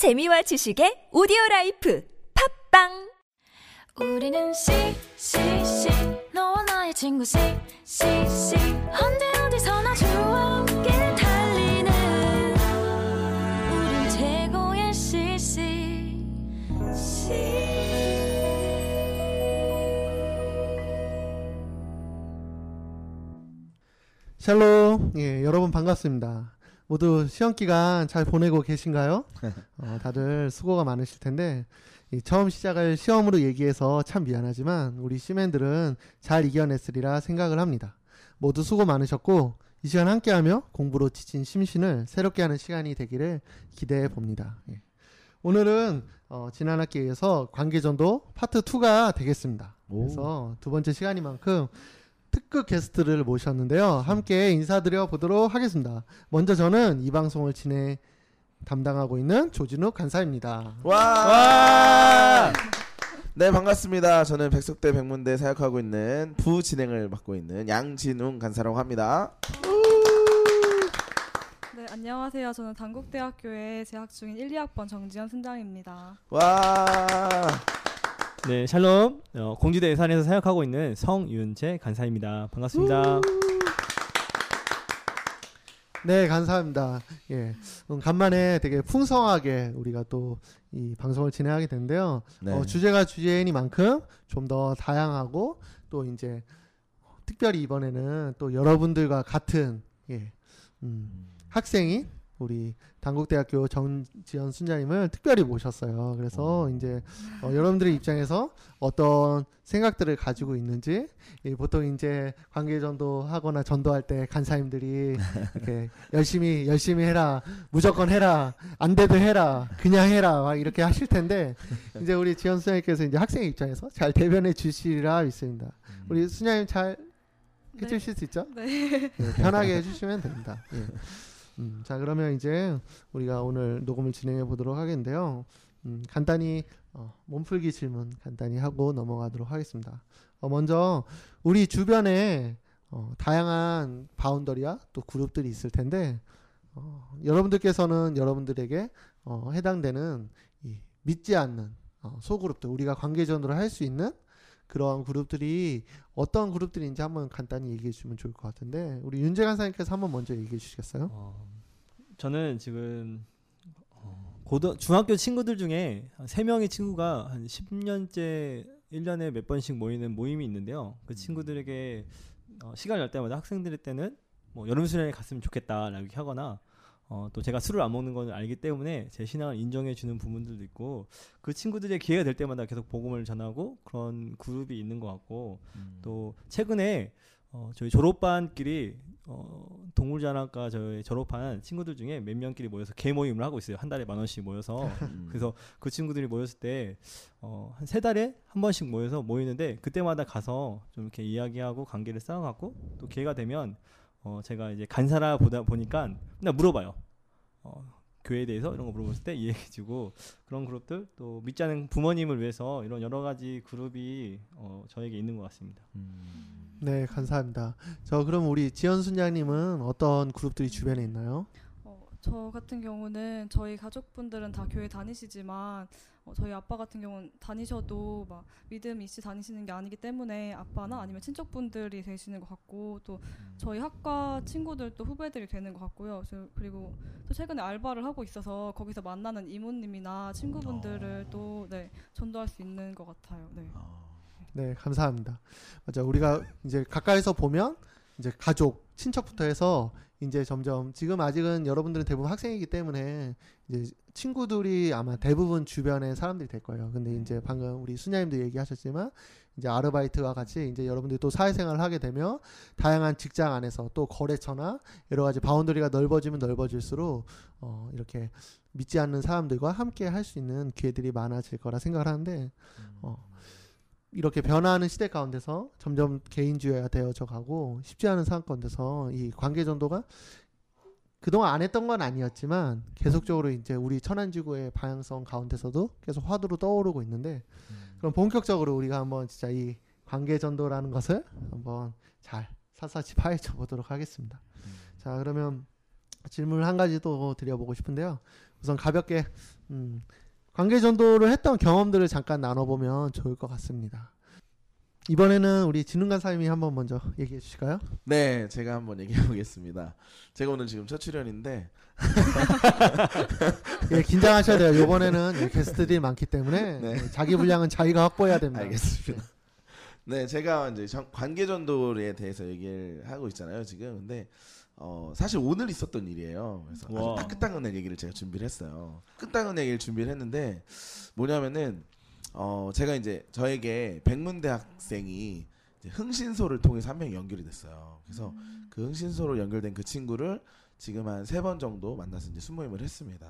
재미와 지식의 오디오 라이프 팟빵! 우리는 CCC 너와 나의 친구 CCC 언제 어디서나 좋아 함께 달리는 우린 최고의 CCC. 샬롬, 예, 여러분 반갑습니다. 모두 시험 기간 잘 보내고 계신가요? 어, 다들 수고가 많으실 텐데 이 처음 시작을 시험으로 얘기해서 참 미안하지만 우리 시맨들은 잘 이겨냈으리라 생각을 합니다. 모두 수고 많으셨고 이 시간 함께하며 공부로 지친 심신을 새롭게 하는 시간이 되기를 기대해 봅니다. 예. 오늘은 어, 지난 학기에 이어서 관계전도 파트 2가 되겠습니다. 그래서 두 번째 시간이만큼 특급 게스트를 모셨는데요. 함께 인사드려 보도록 하겠습니다. 먼저 저는 이 방송을 진행 담당하고 있는 조진욱 간사입니다. 와! 네 반갑습니다. 저는 백석대 백문대 사역하고 있는 부 진행을 맡고 있는 양진웅 간사라고 합니다. 네, 안녕하세요. 저는 단국대학교에 재학 중인 1, 2학번 정지현 순장입니다. 와! 네, 샬롬. 어, 공주대 예산에서 사역하고 있는 성윤재 간사입니다. 반갑습니다. 네, 감사합니다. 예, 음, 간만에 되게 풍성하게 우리가 또 이 방송을 진행하게 되는데요. 네. 어, 주제가 주제이니만큼 좀 더 다양하고 또 이제 특별히 이번에는 또 여러분들과 같은 예, 음, 학생인 우리 단국대학교 정지현 순자님을 특별히 모셨어요. 그래서 이제 어, 여러분들의 입장에서 어떤 생각들을 가지고 있는지 예, 보통 이제 관계 전도하거나 전도할 때 간사님들이 이렇게 열심히 열심히 해라 무조건 해라 안 돼도 해라 그냥 해라 막 이렇게 하실 텐데 이제 우리 지현 수장님께서 이제 학생 입장에서 잘 대변해 주시리라 믿습니다. 우리 수장님 잘 네. 해주실 수 있죠? 네. 예, 편하게 해주시면 됩니다. 예. 음, 자 그러면 이제 우리가 오늘 녹음을 진행해 보도록 하겠는데요. 음, 간단히 어, 몸풀기 질문 간단히 하고 넘어가도록 하겠습니다. 어, 먼저 우리 주변에 어, 다양한 boundary와 또 그룹들이 있을 텐데 어, 여러분들께서는 여러분들에게 어, 해당되는 이 믿지 않는 어, 소그룹들 우리가 관계전도 할 수 있는 그런 그룹들이 어떤 그룹들인지 한번 간단히 얘기해 주면 좋을 것 같은데 우리 윤재 간사님께서 한번 먼저 얘기해 주시겠어요? 어, 저는 지금 어, 고등 중학교 친구들 중에 한세 명의 친구가 한 10년째 1년에 몇 번씩 모이는 모임이 있는데요. 그 친구들에게 어, 시간을 날 때마다 학생들 때는 뭐 여름 수련회 갔으면 좋겠다라고 하거나 어, 또 제가 술을 안 먹는 걸 알기 때문에 제 신앙을 인정해 주는 부분들도 있고 그 친구들의 기회가 될 때마다 계속 복음을 전하고 그런 그룹이 있는 것 같고 또 최근에 어, 저희 졸업반끼리 어, 동물자랑과 저희 졸업한 친구들 중에 몇 명끼리 모여서 개 모임을 하고 있어요. 한 달에 만 원씩 모여서. 그래서 그 친구들이 모였을 때 어, 한 세 달에 한 번씩 모여서 모이는데 그때마다 가서 좀 이렇게 이야기하고 관계를 쌓아갖고 또 기회가 되면 어, 제가 이제 간사라 보다 보니까 맨날 물어봐요. 어, 교회에 대해서 이런 거 물어봤을 때 이해해주고 그런 그룹들 또 믿지 않는 부모님을 위해서 이런 여러 가지 그룹이 어, 저에게 있는 것 같습니다. 네, 감사합니다. 저 그럼 우리 지현 순 장님은 어떤 그룹들이 주변에 있나요? 어, 저 같은 경우는 저희 가족분들은 다 교회 다니시지만 어, 저희 아빠 같은 경우는 다니셔도 막 믿음 이씨 다니시는 게 아니기 때문에 아빠나 아니면 친척분들이 되시는 것 같고 또 저희 학과 친구들도 후배들이 되는 것 같고요. 저- 그리고 또 최근에 알바를 하고 있어서 거기서 만나는 이모님이나 친구분들을 또 네, 전도할 수 있는 것 같아요. 네. 네, 감사합니다. 맞아, 우리가 이제 가까이서 보면 이제 가족, 친척부터 해서 이제 점점 지금 아직은 여러분들은 대부분 학생이기 때문에 이제 친구들이 아마 대부분 주변의 사람들이 될 거예요. 근데 이제 방금 우리 수녀님도 얘기하셨지만 이제 아르바이트와 같이 이제 여러분들이 또 사회생활을 하게 되면 다양한 직장 안에서 또 거래처나 여러 가지 바운더리가 넓어지면 넓어질수록 어 이렇게 믿지 않는 사람들과 함께 할 수 있는 기회들이 많아질 거라 생각을 하는데 어 이렇게 변화하는 시대 가운데서 점점 개인주의가 되어져 가고 쉽지 않은 상황 가운데서 이 관계 전도가 그동안 안 했던 건 아니었지만 계속적으로 이제 우리 천안지구의 방향성 가운데서도 계속 화두로 떠오르고 있는데 그럼 본격적으로 우리가 한번 진짜 이 관계 전도라는 것을 한번 잘 샅샅이 파헤쳐 보도록 하겠습니다. 자 그러면 질문 한 가지 또 드려보고 싶은데요. 우선 가볍게 음, 관계 전도를 했던 경험들을 잠깐 나눠보면 좋을 것 같습니다. 이번에는 우리 진흥 간사님이 한번 먼저 얘기해 주실까요? 네, 제가 한번 얘기해 보겠습니다. 제가 오늘 지금 첫 출연인데 예, 긴장하셔야 돼요. 이번에는 예, 게스트들이 많기 때문에 네. 예, 자기 분량은 자기가 확보해야 됩니다. 알겠습니다. 네, 제가 이제 전- 관계 전도에 대해서 얘기를 하고 있잖아요, 지금. 근데 어, 사실 오늘 있었던 일이에요. 그래서 와. 아주 따끈따끈한 얘기를 제가 준비를 했어요. 따끈따끈한 얘기를 준비를 했는데 뭐냐면은 어, 제가 이제 저에게 백문대학생이 이제 흥신소를 통해서 한 명이 연결이 됐어요. 그래서 그 흥신소로 연결된 그 친구를 지금 한 세 번 정도 만나서 이제 순모임을 했습니다.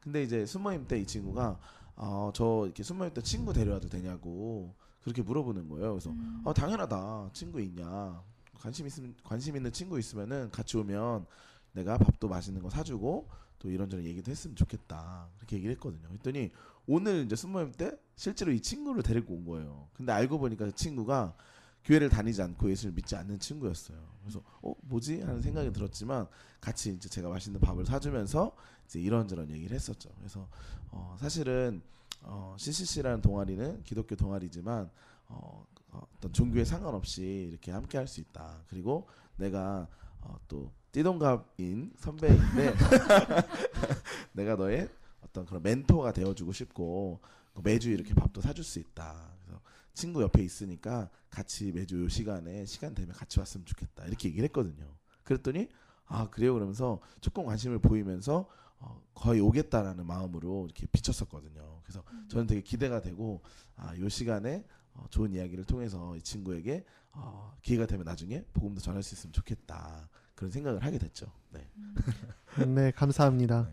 근데 이제 순모임 때 이 친구가 어, 저 이렇게 순모임 때 친구 데려와도 되냐고 그렇게 물어보는 거예요. 그래서 음. 어, 당연하다. 친구 있냐? 관심 있으면 관심 있는 친구 있으면은 같이 오면 내가 밥도 맛있는 거 사주고 또 이런저런 얘기도 했으면 좋겠다. 그렇게 얘기를 했거든요. 그랬더니 오늘 이제 순모임 때 실제로 이 친구를 데리고 온 거예요. 근데 알고 보니까 그 친구가 교회를 다니지 않고 예수를 믿지 않는 친구였어요. 그래서 어 뭐지 하는 생각이 들었지만 같이 이제 제가 맛있는 밥을 사주면서 이제 이런저런 얘기를 했었죠. 그래서 어 사실은 어 CCC라는 동아리는 기독교 동아리지만 어 어떤 종교에 상관없이 이렇게 함께 할 수 있다. 그리고 내가 어, 또 띠동갑인 선배인데 내가 너의 어떤 그런 멘토가 되어주고 싶고 매주 이렇게 밥도 사줄 수 있다. 그래서 친구 옆에 있으니까 같이 매주 요 시간에 시간 되면 같이 왔으면 좋겠다. 이렇게 얘기를 했거든요. 그랬더니 아 그래요 그러면서 조금 관심을 보이면서 어, 거의 오겠다라는 마음으로 이렇게 비쳤었거든요. 그래서 저는 되게 기대가 되고 아 요 시간에 어, 좋은 이야기를 통해서 이 친구에게 어, 기회가 되면 나중에 복음도 전할 수 있으면 좋겠다 그런 생각을 하게 됐죠. 네. 네, 감사합니다.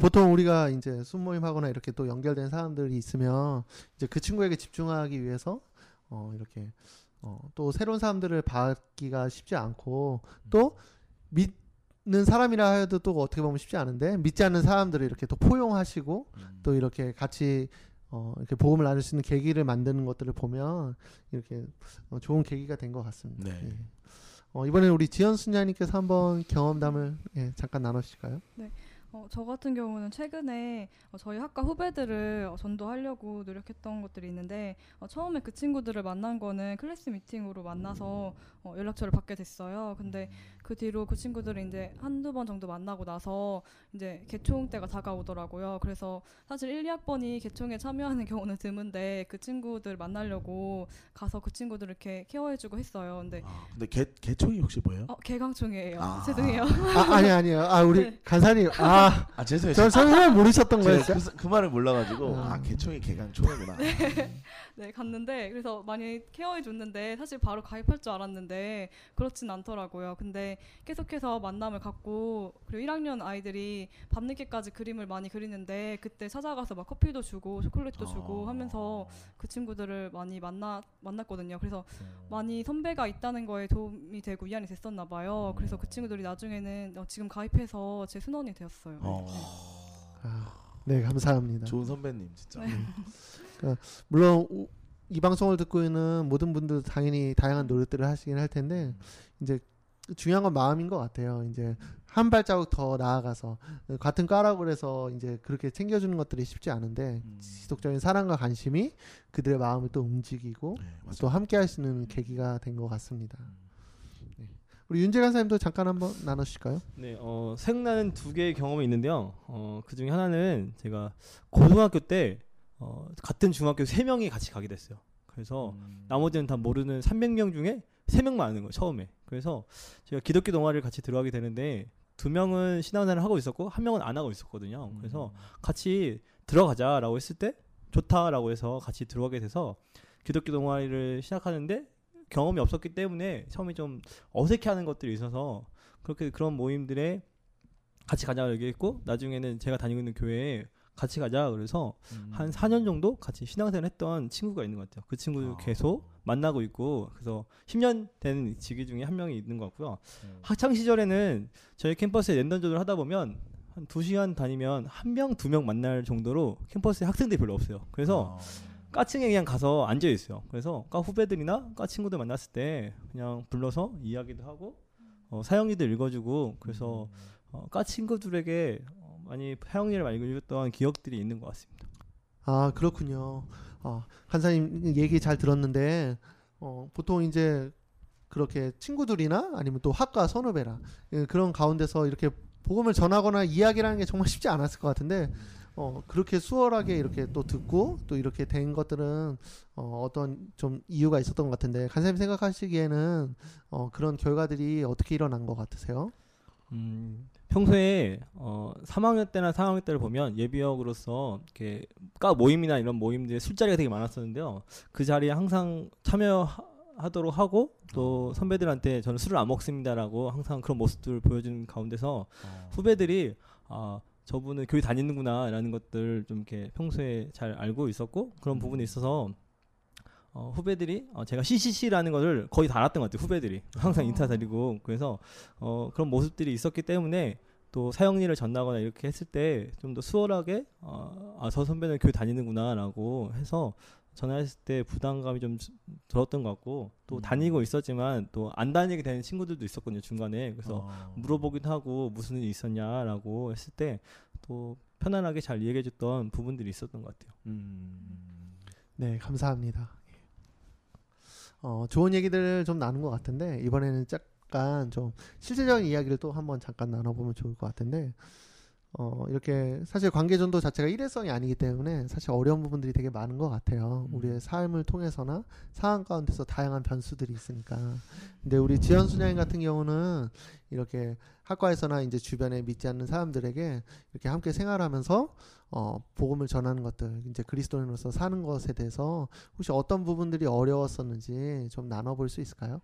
보통 우리가 이제 순모임 하거나 이렇게 또 연결된 사람들이 있으면 이제 그 친구에게 집중하기 위해서 어 이렇게 어 또 새로운 사람들을 받기가 쉽지 않고 또 믿 는 사람이라 해도 또 어떻게 보면 쉽지 않은데 믿지 않는 사람들을 이렇게 또 포용하시고 음. 또 이렇게 같이 어 이렇게 복음을 나눌 수 있는 계기를 만드는 것들을 보면 이렇게 어, 좋은 계기가 된 것 같습니다. 네. 예. 어, 이번에 우리 지연 순자님께서 한번 경험담을 예, 잠깐 나누실까요? 어, 저 같은 경우는 최근에 어, 저희 학과 후배들을 어, 전도하려고 노력했던 것들이 있는데 어, 처음에 그 친구들을 만난 거는 클래스 미팅으로 만나서 어, 연락처를 받게 됐어요. 근데 그 뒤로 그 친구들을 이제 한두 번 정도 만나고 나서 이제 개총 때가 다가오더라고요. 그래서 사실 1, 2학번이 개총에 참여하는 경우는 드문데 그 친구들 만나려고 가서 그 친구들을 이렇게 케어해주고 했어요. 근데 아, 근데 개 개총이 혹시 뭐예요? 어, 개강총이에요. 아. 죄송해요. 아, 아니 아니요. 아 우리 네. 간사님 아, 아 죄송해요. 저 설명 모르셨던 거예요. 그, 그 말을 몰라가지고 음. 아 개총이 개강총이구나. 네, 갔는데 그래서 많이 케어해 줬는데 사실 바로 가입할 줄 알았는데 그렇진 않더라고요. 근데 계속해서 만남을 갖고 그리고 1학년 아이들이 밤늦게까지 그림을 많이 그리는데 그때 찾아가서 막 커피도 주고 초콜릿도 주고 어. 하면서 그 친구들을 많이 만나 만났거든요. 그래서 많이 선배가 있다는 거에 도움이 되고 위안이 됐었나 봐요. 그래서 그 친구들이 나중에는 어, 지금 가입해서 제 순원이 되었어요. 어, 아, 네 감사합니다. 좋은 선배님 진짜. 네. 물론 우- 이 방송을 듣고 있는 모든 분들 당연히 다양한 노력들을 하시긴 할 텐데 이제 중요한 건 마음인 것 같아요. 이제 한 발자국 더 나아가서 같은 과라고 그래서 이제 그렇게 챙겨주는 것들이 쉽지 않은데 음. 지속적인 사랑과 관심이 그들의 마음을 또 움직이고 네. 또 함께 할 수 있는 계기가 된 것 같습니다. 음. 네. 우리 윤재 간사님도 잠깐 한번 나누실까요? 네, 어, 생각나는 두 개의 경험이 있는데요. 어, 그 중에 하나는 제가 고등학교 때 어, 같은 중학교 세 명이 같이 가게 됐어요. 그래서 음. 나머지는 다 모르는 300명 중에 세 명만 아는 거예요 처음에. 그래서 제가 기독교 동아리를 같이 들어가게 되는데 두 명은 신앙생활을 하고 있었고 한 명은 안 하고 있었거든요. 음. 그래서 같이 들어가자라고 했을 때 좋다라고 해서 같이 들어가게 돼서 기독교 동아리를 시작하는데 경험이 없었기 때문에 처음에 좀 어색해하는 것들이 있어서 그렇게 그런 모임들에 같이 가자 얘기했고 나중에는 제가 다니고 있는 교회에 같이 가자 그래서 음. 한 4년 정도 같이 신앙생활 했던 친구가 있는 것 같아요. 그 친구 아. 계속 만나고 있고 그래서 10년 된 지기 중에 한 명이 있는 것 같고요. 음. 학창 시절에는 저희 캠퍼스에 랜덤전을 하다 보면 한 2시간 다니면 한 명, 두 명 만날 정도로 캠퍼스에 학생들이 별로 없어요. 그래서 아. 까층에 그냥 가서 앉아 있어요. 그래서 과 후배들이나 과 친구들 만났을 때 그냥 불러서 이야기도 하고 어, 사형리도 읽어주고 그래서 어, 과 친구들에게 어, 많이 사형리를 많이 읽었던 기억들이 있는 것 같습니다. 아 그렇군요. 어, 간사님 얘기 잘 들었는데 어, 보통 이제 그렇게 친구들이나 아니면 또 학과 선후배라 예, 그런 가운데서 이렇게 복음을 전하거나 이야기라는 게 정말 쉽지 않았을 것 같은데 어, 그렇게 수월하게 이렇게 또 듣고 또 이렇게 된 것들은 어, 어떤 좀 이유가 있었던 것 같은데 간사님 생각하시기에는 어, 그런 결과들이 어떻게 일어난 것 같으세요? 음, 평소에 어, 3학년 때나 4학년 때를 보면 예비역으로서 이렇게 과 모임이나 이런 모임들에 술자리가 되게 많았었는데요. 그 자리에 항상 참여하도록 하고 또 선배들한테 저는 술을 안 먹습니다라고 항상 그런 모습들을 보여주는 가운데서 후배들이 아 저분은 교회 다니는구나라는 것들 좀 이렇게 평소에 잘 알고 있었고 그런 부분이 있어서 어, 후배들이 어, 제가 CCC라는 것을 거의 다 알았던 것 같아요. 후배들이 항상 인사 드리고 그래서 어, 그런 모습들이 있었기 때문에 또 사형리를 전하거나 이렇게 했을 때 좀 더 수월하게 어, 아, 저 선배는 교회 다니는구나라고 해서 전화했을 때 부담감이 좀 주- 들었던 것 같고 또 음. 다니고 있었지만 또 안 다니게 되는 친구들도 있었거든요 중간에 그래서 어. 물어보기도 하고 무슨 일이 있었냐라고 했을 때 또 편안하게 잘 얘기해줬던 부분들이 있었던 것 같아요. 음. 네, 감사합니다. 어, 좋은 얘기들을 좀 나눈 것 같은데 이번에는 약간 좀 실질적인 이야기를 또 한번 잠깐 나눠보면 좋을 것 같은데 어, 이렇게 사실 관계전도 자체가 일회성이 아니기 때문에 사실 어려운 부분들이 되게 많은 것 같아요. 음. 우리의 삶을 통해서나 상황 가운데서 다양한 변수들이 있으니까. 근데 우리 지연 순양인 같은 경우는 이렇게 학과에서나 이제 주변에 믿지 않는 사람들에게 이렇게 함께 생활하면서 어, 복음을 전하는 것들, 이제 그리스도인으로서 사는 것에 대해서 혹시 어떤 부분들이 어려웠었는지 좀 나눠볼 수 있을까요?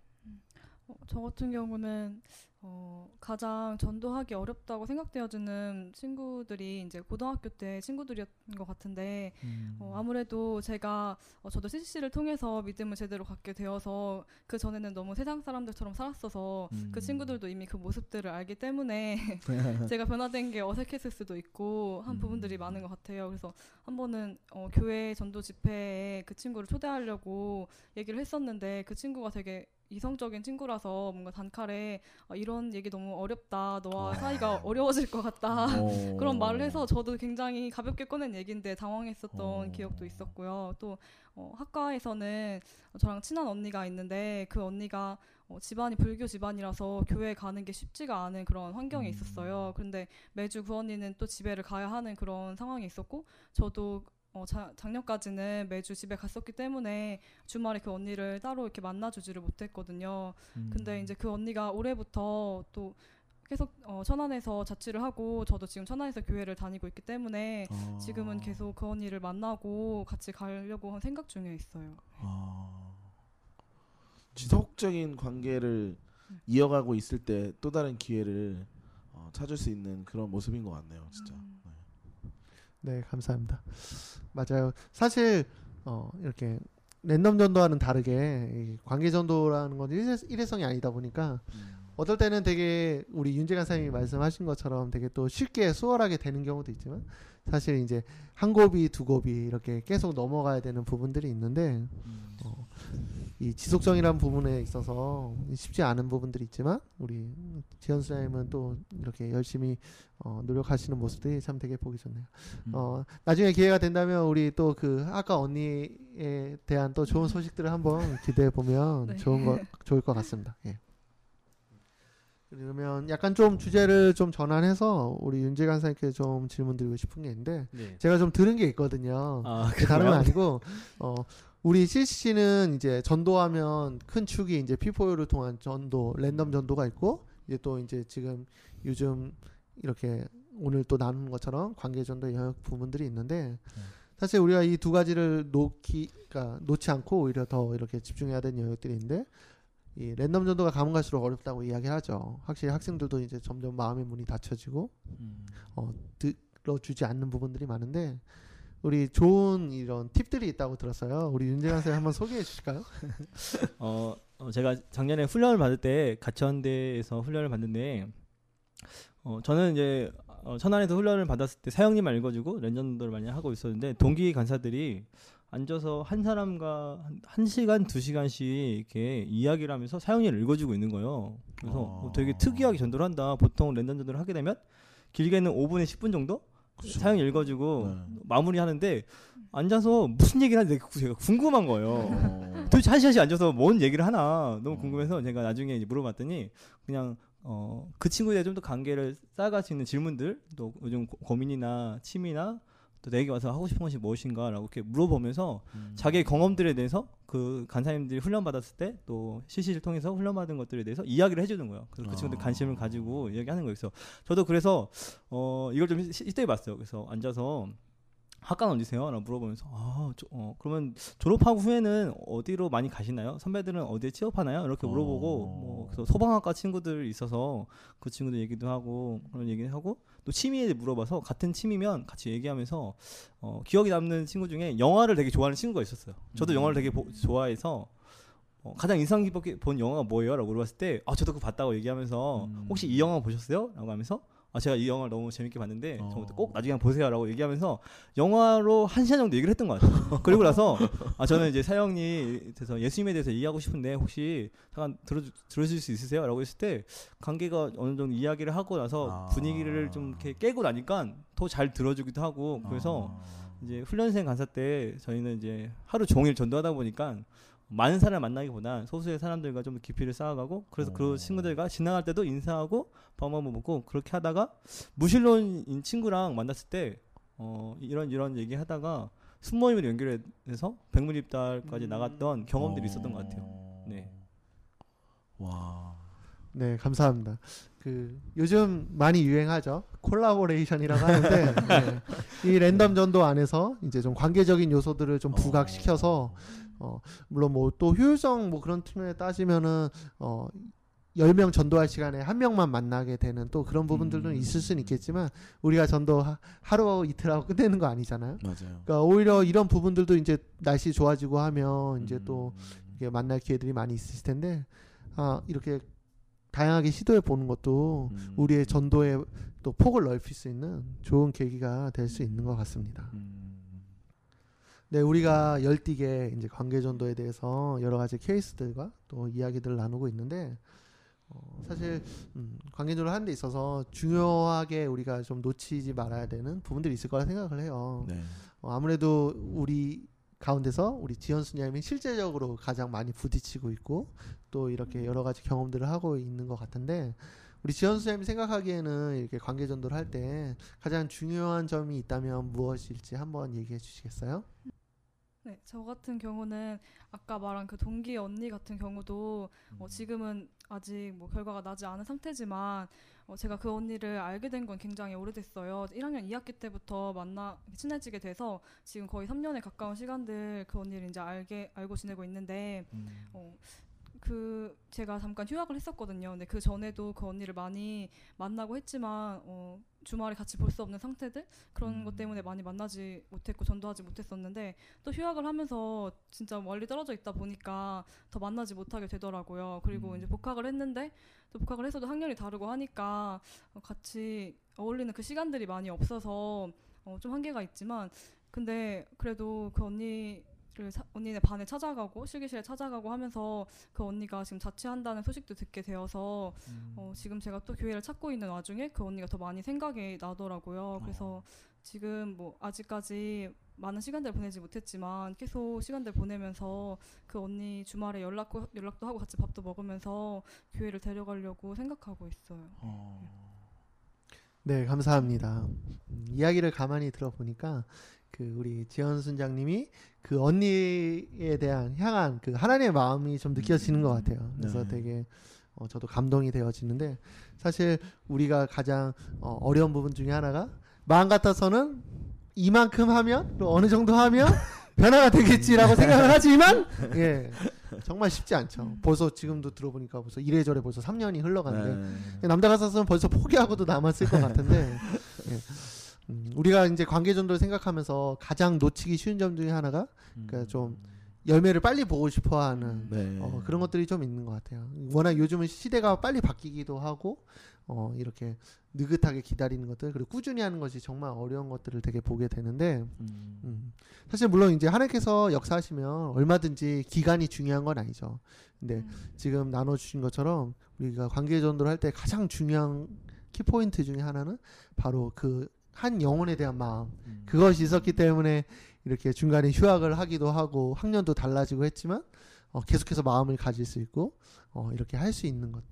어, 저 같은 경우는 어, 가장 전도하기 어렵다고 생각되어지는 친구들이 이제 고등학교 때 친구들이었던 것 같은데 음. 어, 아무래도 제가 어, 저도 CCC를 통해서 믿음을 제대로 갖게 되어서 그 전에는 너무 세상 사람들처럼 살았어서 음. 그 친구들도 이미 그 모습들을 알기 때문에 제가 변화된 게 어색했을 수도 있고 한 음. 부분들이 많은 것 같아요. 그래서 한 번은 어, 교회 전도 집회에 그 친구를 초대하려고 얘기를 했었는데 그 친구가 되게 이성적인 친구라서 뭔가 단칼에 어, 이런 얘기 너무 어렵다. 너와 아. 사이가 어려워질 것 같다. 어. 그런 말을 해서 저도 굉장히 가볍게 꺼낸 얘기인데 당황했었던 어. 기억도 있었고요. 또 어, 학과에서는 저랑 친한 언니가 있는데 그 언니가 어, 집안이 불교 집안이라서 교회 가는 게 쉽지가 않은 그런 환경에 음. 있었어요. 그런데 매주 그 언니는 또 집에를 가야 하는 그런 상황이 있었고 저도 어, 자, 작년까지는 매주 집에 갔었기 때문에 주말에 그 언니를 따로 이렇게 만나주지를 못했거든요. 음. 근데 이제 그 언니가 올해부터 또 계속 어, 천안에서 자취를 하고 저도 지금 천안에서 교회를 다니고 있기 때문에 어. 지금은 계속 그 언니를 만나고 같이 가려고 한 생각 중에 있어요. 아. 지속적인 관계를 음. 이어가고 있을 때 또 다른 기회를 어, 찾을 수 있는 그런 모습인 것 같네요, 진짜. 음. 네, 감사합니다. 맞아요. 사실 어, 이렇게 랜덤 전도와는 다르게 이 관계 전도라는 건 일회, 일회 성이 아니다 보니까 음. 어떨 때는 되게 우리 윤재 간사님이 말씀하신 것처럼 되게 또 쉽게 수월하게 되는 경우도 있지만 사실 이제 한 곱이 두 곱이 이렇게 계속 넘어가야 되는 부분들이 있는데 음. 어, 이 지속성이라는 부분에 있어서 쉽지 않은 부분들이 있지만 우리 지현 수장님은 또 이렇게 열심히 어, 노력하시는 모습들이 참 되게 보기 좋네요. 음. 어, 나중에 기회가 된다면 우리 또 그 아까 언니에 대한 또 좋은 소식들을 한번 기대해 보면 네. 좋은 거 좋을 것 같습니다. 예. 그러면 약간 좀 주제를 좀 전환해서 우리 윤재 간사님께 좀 질문 드리고 싶은 게 있는데 네. 제가 좀 들은 게 있거든요. 아, 그 다른 건? 아니고 어 우리 CC는 이제 전도하면 큰 축이 이제 피포유를 통한 전도 랜덤 전도가 있고 이제 또 이제 지금 요즘 이렇게 오늘 또 나누는 것처럼 관계 전도 영역 부분들이 있는데 사실 우리가 이 두 가지를 놓기 그러니까 놓지 않고 오히려 더 이렇게 집중해야 되는 영역들이 있는데 이 랜덤 전도가 가면 갈수록 어렵다고 이야기하죠. 확실히 학생들도 이제 점점 마음의 문이 닫혀지고 음. 들어주지 않는 부분들이 많은데 우리 좋은 이런 팁들이 있다고 들었어요. 우리 윤재관 선생 한번 소개해 주실까요? 어, 어, 제가 작년에 훈련을 받을 때 가천대에서 훈련을 받는데 어, 저는 이제 어, 천안에서 훈련을 받았을 때 사형님만 읽어주고 랜전도를 많이 하고 있었는데 동기 간사들이 앉아서 한 사람과 한, 한 시간 두 시간씩 이렇게 이야기를 하면서 사용일을 읽어주고 있는 거예요. 그래서 어. 어, 되게 특이하게 전도를 한다. 보통 랜덤 전도를 하게 되면 길게는 5분에 10분 정도 그쵸. 사용일 읽어주고 네. 마무리하는데 앉아서 무슨 얘기를 하는지 제가 궁금한 거예요. 어. 도대체 한 시간씩 앉아서 뭔 얘기를 하나 너무 어. 궁금해서 제가 나중에 이제 물어봤더니 그냥 어, 그 친구에 좀더 관계를 쌓아갈 수 있는 질문들 또 요즘 고- 고민이나 취미나 또 내게 와서 하고 싶은 것이 무엇인가라고 이렇게 물어보면서 음. 자기의 경험들에 대해서 그 간사님들이 훈련 받았을 때또 CC를 통해서 훈련 받은 것들에 대해서 이야기를 해주는 거예요. 그래서 그 친구들 아. 관심을 가지고 이야기하는 거예요. 그래서 저도 그래서 어 이걸 좀 시- 시도해 봤어요. 그래서 앉아서 학과는 어디세요? 라고 물어보면서 아, 저, 어, 그러면 졸업하고 후에는 어디로 많이 가시나요? 선배들은 어디에 취업하나요? 이렇게 물어보고 어. 뭐 그래서 소방학과 친구들 있어서 그 친구들 얘기도 하고 그런 얘기를 하고 또 취미에 물어봐서 같은 취미면 같이 얘기하면서 어, 기억에 남는 친구 중에 영화를 되게 좋아하는 친구가 있었어요. 저도 음. 영화를 되게 보- 좋아해서 어, 가장 인상 깊게 본 영화가 뭐예요? 라고 물어봤을 때 아, 저도 그거 봤다고 얘기하면서 음. 혹시 이 영화 보셨어요? 라고 하면서 아 제가 이 영화를 너무 재밌게 봤는데 어. 저부터 꼭 나중에 한번 보세요라고 얘기하면서 영화로 한 시간 정도 얘기를 했던 것 같아요. 그리고 나서 아 저는 이제 사형이 돼서 예수님에 대해서 얘기하고 싶은데 혹시 잠깐 들어 들어줄 수 있으세요?라고 했을 때 관계가 어느 정도 이야기를 하고 나서 아. 분위기를 좀 이렇게 깨고 나니까 더 잘 들어주기도 하고 그래서 아. 이제 훈련생 간사 때 저희는 이제 하루 종일 전도하다 보니까 많은 사람을 만나기보다 소수의 사람들과 좀 깊이를 쌓아가고 그래서 어. 그 친구들과 지나갈 때도 인사하고 밥 한번 먹고 그렇게 하다가 무신론인 친구랑 만났을 때 어, 이런 이런 얘기 하다가 순모임으로 연결해서 백문입달까지 음. 나갔던 경험들이 있었던 것 같아요. 어. 네. 와. 네, 감사합니다. 그 요즘 많이 유행하죠. collaboration이라고 하는데 네. 이 랜덤 전도 안에서 이제 좀 관계적인 요소들을 좀 부각시켜서 어, 물론 뭐 또 효율성 뭐 그런 측면에 따지면은 어 10명 전도할 시간에 한 명만 만나게 되는 또 그런 부분들도 음. 있을 수는 있겠지만 우리가 전도 하, 하루 이틀 하고 끝내는 거 아니잖아요. 맞아요. 그러니까 오히려 이런 부분들도 이제 날씨 좋아지고 하면 이제 음. 또 이렇게 만날 기회들이 많이 있으실 텐데 아 이렇게 다양하게 시도해 보는 것도 음. 우리의 전도의 또 폭을 넓힐 수 있는 좋은 계기가 될 수 있는 것 같습니다. 음. 네, 우리가 열띠게 이제 관계 전도에 대해서 여러 가지 케이스들과 또 이야기들을 나누고 있는데 어, 사실 음, 관계 전도를 하는 데 있어서 중요하게 우리가 좀 놓치지 말아야 되는 부분들이 있을 거라 생각을 해요. 네. 어, 아무래도 우리 가운데서 우리 지현 수녀님이 실제적으로 가장 많이 부딪히고 있고 또 이렇게 여러 가지 경험들을 하고 있는 것 같은데 우리 지현 수녀님이 생각하기에는 이렇게 관계 전도를 할 때 가장 중요한 점이 있다면 무엇일지 한번 얘기해 주시겠어요? 네, 저 같은 경우는 아까 말한 그 동기 언니 같은 경우도 어, 지금은 아직 뭐 결과가 나지 않은 상태지만 어, 제가 그 언니를 알게 된 건 굉장히 오래됐어요. 1학년 2학기 때부터 만나 친해지게 돼서 지금 거의 3년에 가까운 시간들 그 언니를 이제 알게 알고 지내고 있는데 음. 어, 그 제가 잠깐 휴학을 했었거든요. 근데 그 전에도 그 언니를 많이 만나고 했지만 어, 주말에 같이 볼 수 없는 상태들 그런 음. 것 때문에 많이 만나지 못했고 전도하지 못했었는데 또 휴학을 하면서 진짜 멀리 떨어져 있다 보니까 더 만나지 못하게 되더라고요. 그리고 음. 이제 복학을 했는데 또 복학을 해서도 학년이 다르고 하니까 어, 같이 어울리는 그 시간들이 많이 없어서 어, 좀 한계가 있지만 근데 그래도 그 언니 를 사- 언니네 반에 찾아가고 실기실에 찾아가고 하면서 그 언니가 지금 자취한다는 소식도 듣게 되어서 음. 어, 지금 제가 또 교회를 찾고 있는 와중에 그 언니가 더 많이 생각이 나더라고요. 그래서 지금 뭐 아직까지 많은 시간들을 보내지 못했지만 계속 시간들 보내면서 그 언니 주말에 연락 연락도 하고 같이 밥도 먹으면서 교회를 데려가려고 생각하고 있어요. 어. 네, 감사합니다. 음, 이야기를 가만히 들어보니까 그 우리 지현 순장님이 그 언니에 대한 향한 그 하나님의 마음이 좀 느껴지는 것 같아요. 그래서 네. 되게 어, 저도 감동이 되어지는데 사실 우리가 가장 어, 어려운 부분 중에 하나가 마음 같아서는 이만큼 하면 또 어느 정도 하면 변화가 되겠지라고 생각을 하지만 예 정말 쉽지 않죠. 벌써 지금도 들어보니까 벌써 이래저래 벌써 3년이 흘러갔는데 네. 남자 같았으면 벌써 포기하고도 남았을 것 같은데 예. 음, 우리가 이제 관계전도를 생각하면서 가장 놓치기 쉬운 점 중에 하나가 그러니까 좀 열매를 빨리 보고 싶어하는 네. 어, 그런 것들이 좀 있는 것 같아요. 워낙 요즘은 시대가 빨리 바뀌기도 하고 어, 이렇게 느긋하게 기다리는 것들 그리고 꾸준히 하는 것이 정말 어려운 것들을 되게 보게 되는데 음. 음, 사실 물론 이제 하나님께서 역사하시면 얼마든지 기간이 중요한 건 아니죠. 근데 음. 지금 나눠주신 것처럼 우리가 관계 전도를 할 때 가장 중요한 키포인트 중에 하나는 바로 그 한 영혼에 대한 마음 음. 그것이 있었기 때문에 이렇게 중간에 휴학을 하기도 하고 학년도 달라지고 했지만 어, 계속해서 마음을 가질 수 있고 어, 이렇게 할 수 있는 것들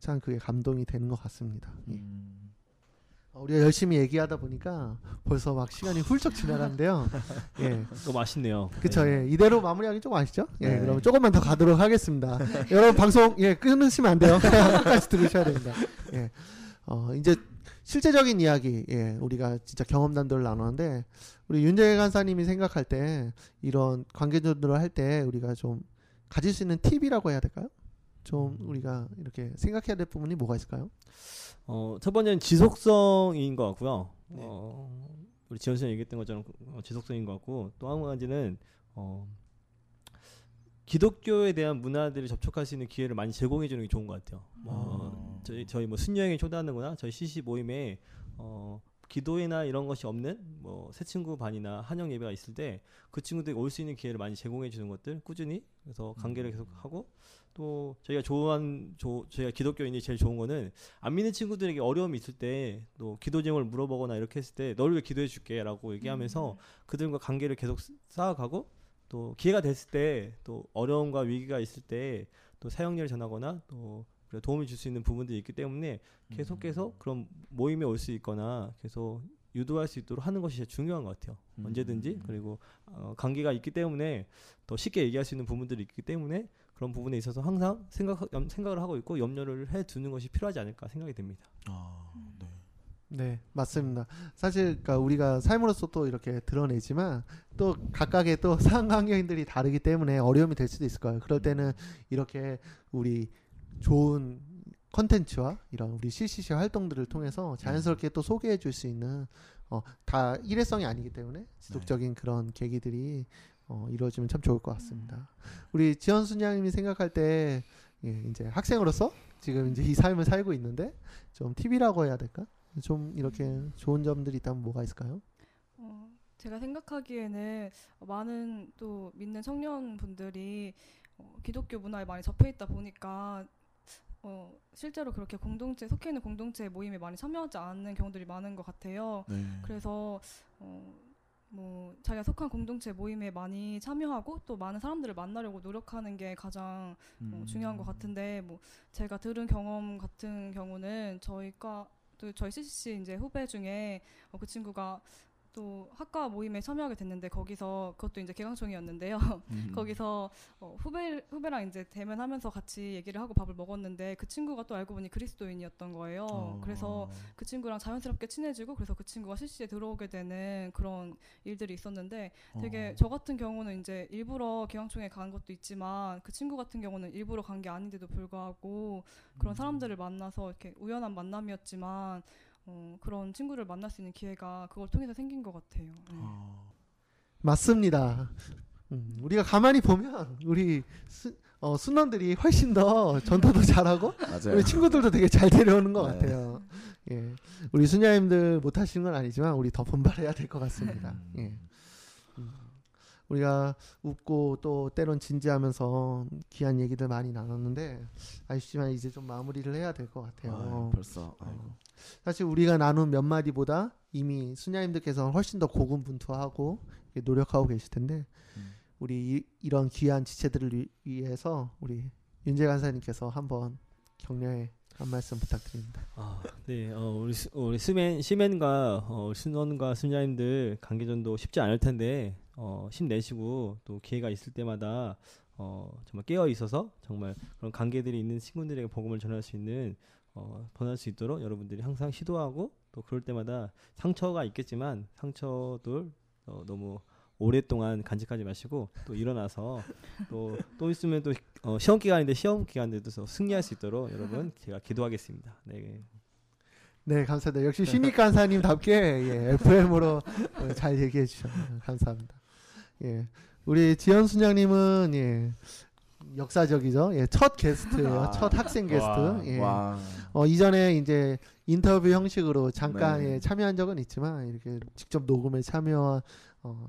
참 그게 감동이 되는 것 같습니다. 예. 음. 어, 우리가 열심히 얘기하다 보니까 벌써 막 시간이 훌쩍 지나갔는데요. 예, 너무 맛있네요. 그쵸. 예, 이대로 마무리하기 조금 아시죠? 예, 네. 그럼 조금만 더 가도록 하겠습니다. 여러분 방송 예 끊으시면 안 돼요. 끝까지 들으셔야 됩니다. 예, 어 이제 실제적인 이야기, 예, 우리가 진짜 경험담들을 나누는데 우리 윤재 간사님이 생각할 때 이런 관계전도를 할때 우리가 좀 가질 수 있는 팁이라고 해야 될까요? 좀 우리가 이렇게 생각해야 될 부분이 뭐가 있을까요? 어, 첫 번째는 지속성인 것 같고요. 네. 어, 우리 지현 씨가 얘기했던 것처럼 어, 지속성인 것 같고 또 한 가지는 어, 기독교에 대한 문화들을 접촉할 수 있는 기회를 많이 제공해 주는 게 좋은 것 같아요. 어, 저희 저희 뭐 순여행에 초대하는거나. 저희 CC 모임에 어, 기도회나 이런 것이 없는 뭐 새 친구 반이나 한영 예배가 있을 때 그 친구들이 올 수 있는 기회를 많이 제공해 주는 것들 꾸준히 그래서 관계를 계속 하고 또 저희가 좋아한 조, 저희가 기독교인이 제일 좋은 거는 안 믿는 친구들에게 어려움이 있을 때 또 기도 제목을 물어보거나 이렇게 했을 때 너를 위해 기도해 줄게라고 얘기하면서 그들과 관계를 계속 쌓아가고 또 기회가 됐을 때 또 어려움과 위기가 있을 때 또 사형리를 전하거나 또 도움을 줄 수 있는 부분들이 있기 때문에 계속해서 그런 모임에 올 수 있거나 계속 유도할 수 있도록 하는 것이 제일 중요한 것 같아요. 음. 언제든지 그리고 어, 관계가 있기 때문에 더 쉽게 얘기할 수 있는 부분들이 있기 때문에 그런 부분에 있어서 항상 생각 염- 생각을 하고 있고 염려를 해 두는 것이 필요하지 않을까 생각이 됩니다. 아, 네. 네, 맞습니다. 사실 그러니까 우리가 삶으로서 또 이렇게 드러내지만 또 각각의 또 상관계인들이 다르기 때문에 어려움이 될 수도 있을 거예요. 그럴 때는 이렇게 우리 좋은 컨텐츠와 이런 우리 CCC 활동들을 통해서 자연스럽게 또 소개해 줄 수 있는 어, 다 일회성이 아니기 때문에 지속적인 그런 계기들이 어, 이루어지면 참 좋을 것 같습니다. 우리 지현 순양님이 생각할 때 예, 이제 학생으로서 지금 이제 이 삶을 살고 있는데 좀 팁이라고 해야 될까? 좀 이렇게 좋은 점들이 있다면 뭐가 있을까요? 어, 제가 생각하기에는 많은 또 믿는 청년분들이 어, 기독교 문화에 많이 접해 있다 보니까 어, 실제로 그렇게 공동체 속해 있는 공동체 모임에 많이 참여하지 않는 경우들이 많은 것 같아요. 네. 그래서 어, 뭐 자기가 속한 공동체 모임에 많이 참여하고 또 많은 사람들을 만나려고 노력하는 게 가장 어, 음. 중요한 것 같은데 뭐 제가 들은 경험 같은 경우는 저희과 또 저희 CCC 이제 후배 중에 어, 그 친구가 또 학과 모임에 참여하게 됐는데 거기서 그것도 이제 개강총이었는데요. 음. 거기서 어, 후배 후배랑 이제 대면하면서 같이 얘기를 하고 밥을 먹었는데 그 친구가 또 알고 보니 그리스도인이었던 거예요. 어. 그래서 그 친구랑 자연스럽게 친해지고 그래서 그 친구가 CC에 들어오게 되는 그런 일들이 있었는데 되게 어. 저 같은 경우는 이제 일부러 기왕총회 간 것도 있지만 그 친구 같은 경우는 일부러 간 게 아닌데도 불구하고 그런 음. 사람들을 만나서 이렇게 우연한 만남이었지만 어, 그런 친구를 만날 수 있는 기회가 그걸 통해서 생긴 것 같아요. 네. 어. 맞습니다. 음, 우리가 가만히 보면 우리 수, 어, 순원들이 훨씬 더 전도도 잘하고. 우리 친구들도 되게 잘 데려오는 것 네. 같아요. 예, 우리 수녀님들 못하시는 건 아니지만 우리 더 분발해야 될 것 같습니다. 음. 예. 음, 우리가 웃고 또 때론 진지하면서 귀한 얘기들 많이 나눴는데 아쉽지만 이제 좀 마무리를 해야 될 것 같아요. 아유, 벌써. 아이고. 사실 우리가 나눈 몇 마디보다 이미 수녀님들께서 훨씬 더 고군분투하고 노력하고 계실 텐데 음. 우리 이, 런 귀한 지체들을 위, 위해서 우리 윤재 간사님께서 한번 격려의 한 말씀 부탁드립니다. 아, 네, 어, 우리 수, 우리 스맨 시맨과 어, 순원과 순자님들 관계전도 쉽지 않을 텐데 어, 힘내시고 또 기회가 있을 때마다 어, 정말 깨어 있어서 정말 그런 관계들이 있는 친구들에게 복음을 전할 수 있는 어, 전할 수 있도록 여러분들이 항상 시도하고 또 그럴 때마다 상처가 있겠지만 상처들 어, 너무 오랫동안 간직하지 마시고 또 일어나서 또또 있으면 또 어, 시험 기간인데 시험 기간들도 승리할 수 있도록 여러분 제가 기도하겠습니다. 네. 네, 감사합니다. 역시 신입 간사님답게 예, FM으로 잘 얘기해 주셨네요. 감사합니다. 예, 우리 지현 순장님은 예, 역사적이죠. 예, 첫 게스트예요. 아. 첫 학생 게스트. 와. 예. 와. 어, 이전에 이제 인터뷰 형식으로 잠깐 네. 예, 참여한 적은 있지만 이렇게 직접 녹음에 참여한 어,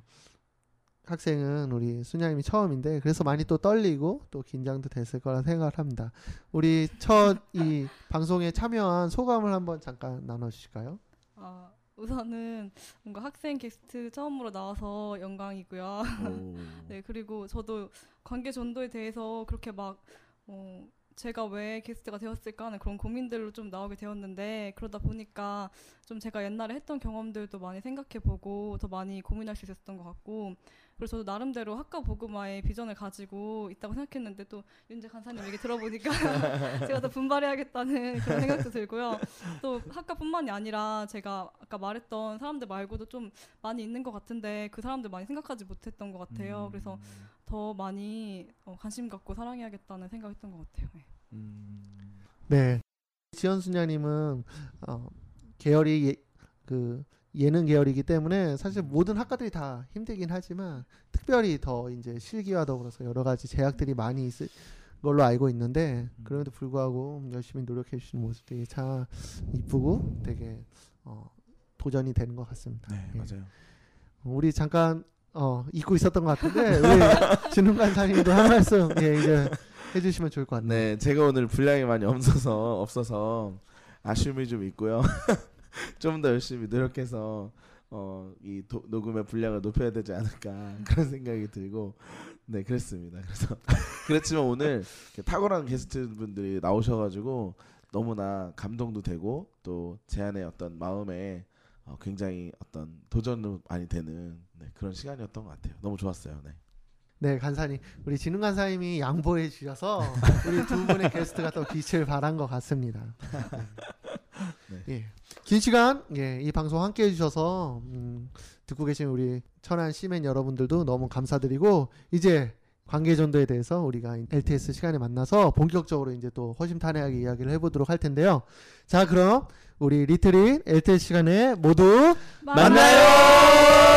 학생은 우리 수녀님이 처음인데 그래서 많이 또 떨리고 또 긴장도 됐을 거라 생각을 합니다. 우리 첫 이 방송에 참여한 소감을 한번 잠깐 나눠주실까요? 아, 우선은 뭔가 학생 게스트 처음으로 나와서 영광이고요. 오. 네, 그리고 저도 관계 전도에 대해서 그렇게 막 어, 제가 왜 게스트가 되었을까 하는 그런 고민들로 좀 나오게 되었는데 그러다 보니까 좀 제가 옛날에 했던 경험들도 많이 생각해보고 더 많이 고민할 수 있었던 것 같고 그래서 저도 나름대로 학과 보그마의 비전을 가지고 있다고 생각했는데 또 윤재 간사님 얘기 들어보니까 제가 더 분발해야겠다는 그런 생각도 들고요. 또 학과뿐만이 아니라 제가 아까 말했던 사람들 말고도 좀 많이 있는 것 같은데 그 사람들 많이 생각하지 못했던 것 같아요. 그래서 더 많이 어, 관심 갖고 사랑해야겠다는 생각했던 것 같아요. 네. 음. 네. 지연 수녀님은 어, 계열이 예, 그 예능 계열이기 때문에 사실 모든 학과들이 다 힘들긴 하지만 특별히 더 이제 실기와 더불어서 여러 가지 제약들이 많이 있을 걸로 알고 있는데 그럼에도 불구하고 열심히 노력해 주시는 모습 되게 참 이쁘고 되게 어, 도전이 되는 것 같습니다. 네 예. 맞아요. 우리 잠깐 어, 잊고 있었던 것 같은데 우리 진흥 간사님도 한 말씀 예, 이제 해주시면 좋을 것 같네요. 네, 제가 오늘 분량이 많이 없어서 없어서 아쉬움이 좀 있고요. 좀 더 열심히 노력해서 어, 이 도- 녹음의 분량을 높여야 되지 않을까 그런 생각이 들고 네 그랬습니다. 그래서 그렇지만 오늘 탁월한 게스트분들이 나오셔가지고 너무나 감동도 되고 또 제 안의 어떤 마음에 어, 굉장히 어떤 도전도 많이 되는 네, 그런 시간이었던 것 같아요. 너무 좋았어요. 네. 네, 간사님. 우리 진흥 간사님이 양보해 주셔서 우리 두 분의 게스트가 더 빛을 발한 것 같습니다. 네. 예. 긴 시간, 예, 이 방송 함께 해주셔서, 음, 듣고 계신 우리 천안 시민 여러분들도 너무 감사드리고, 이제 관계전도에 대해서 우리가 LTS 시간에 만나서 본격적으로 이제 또 허심탄회하게 이야기를 해보도록 할 텐데요. 자, 그럼 우리 리트린 LTS 시간에 모두 만나요!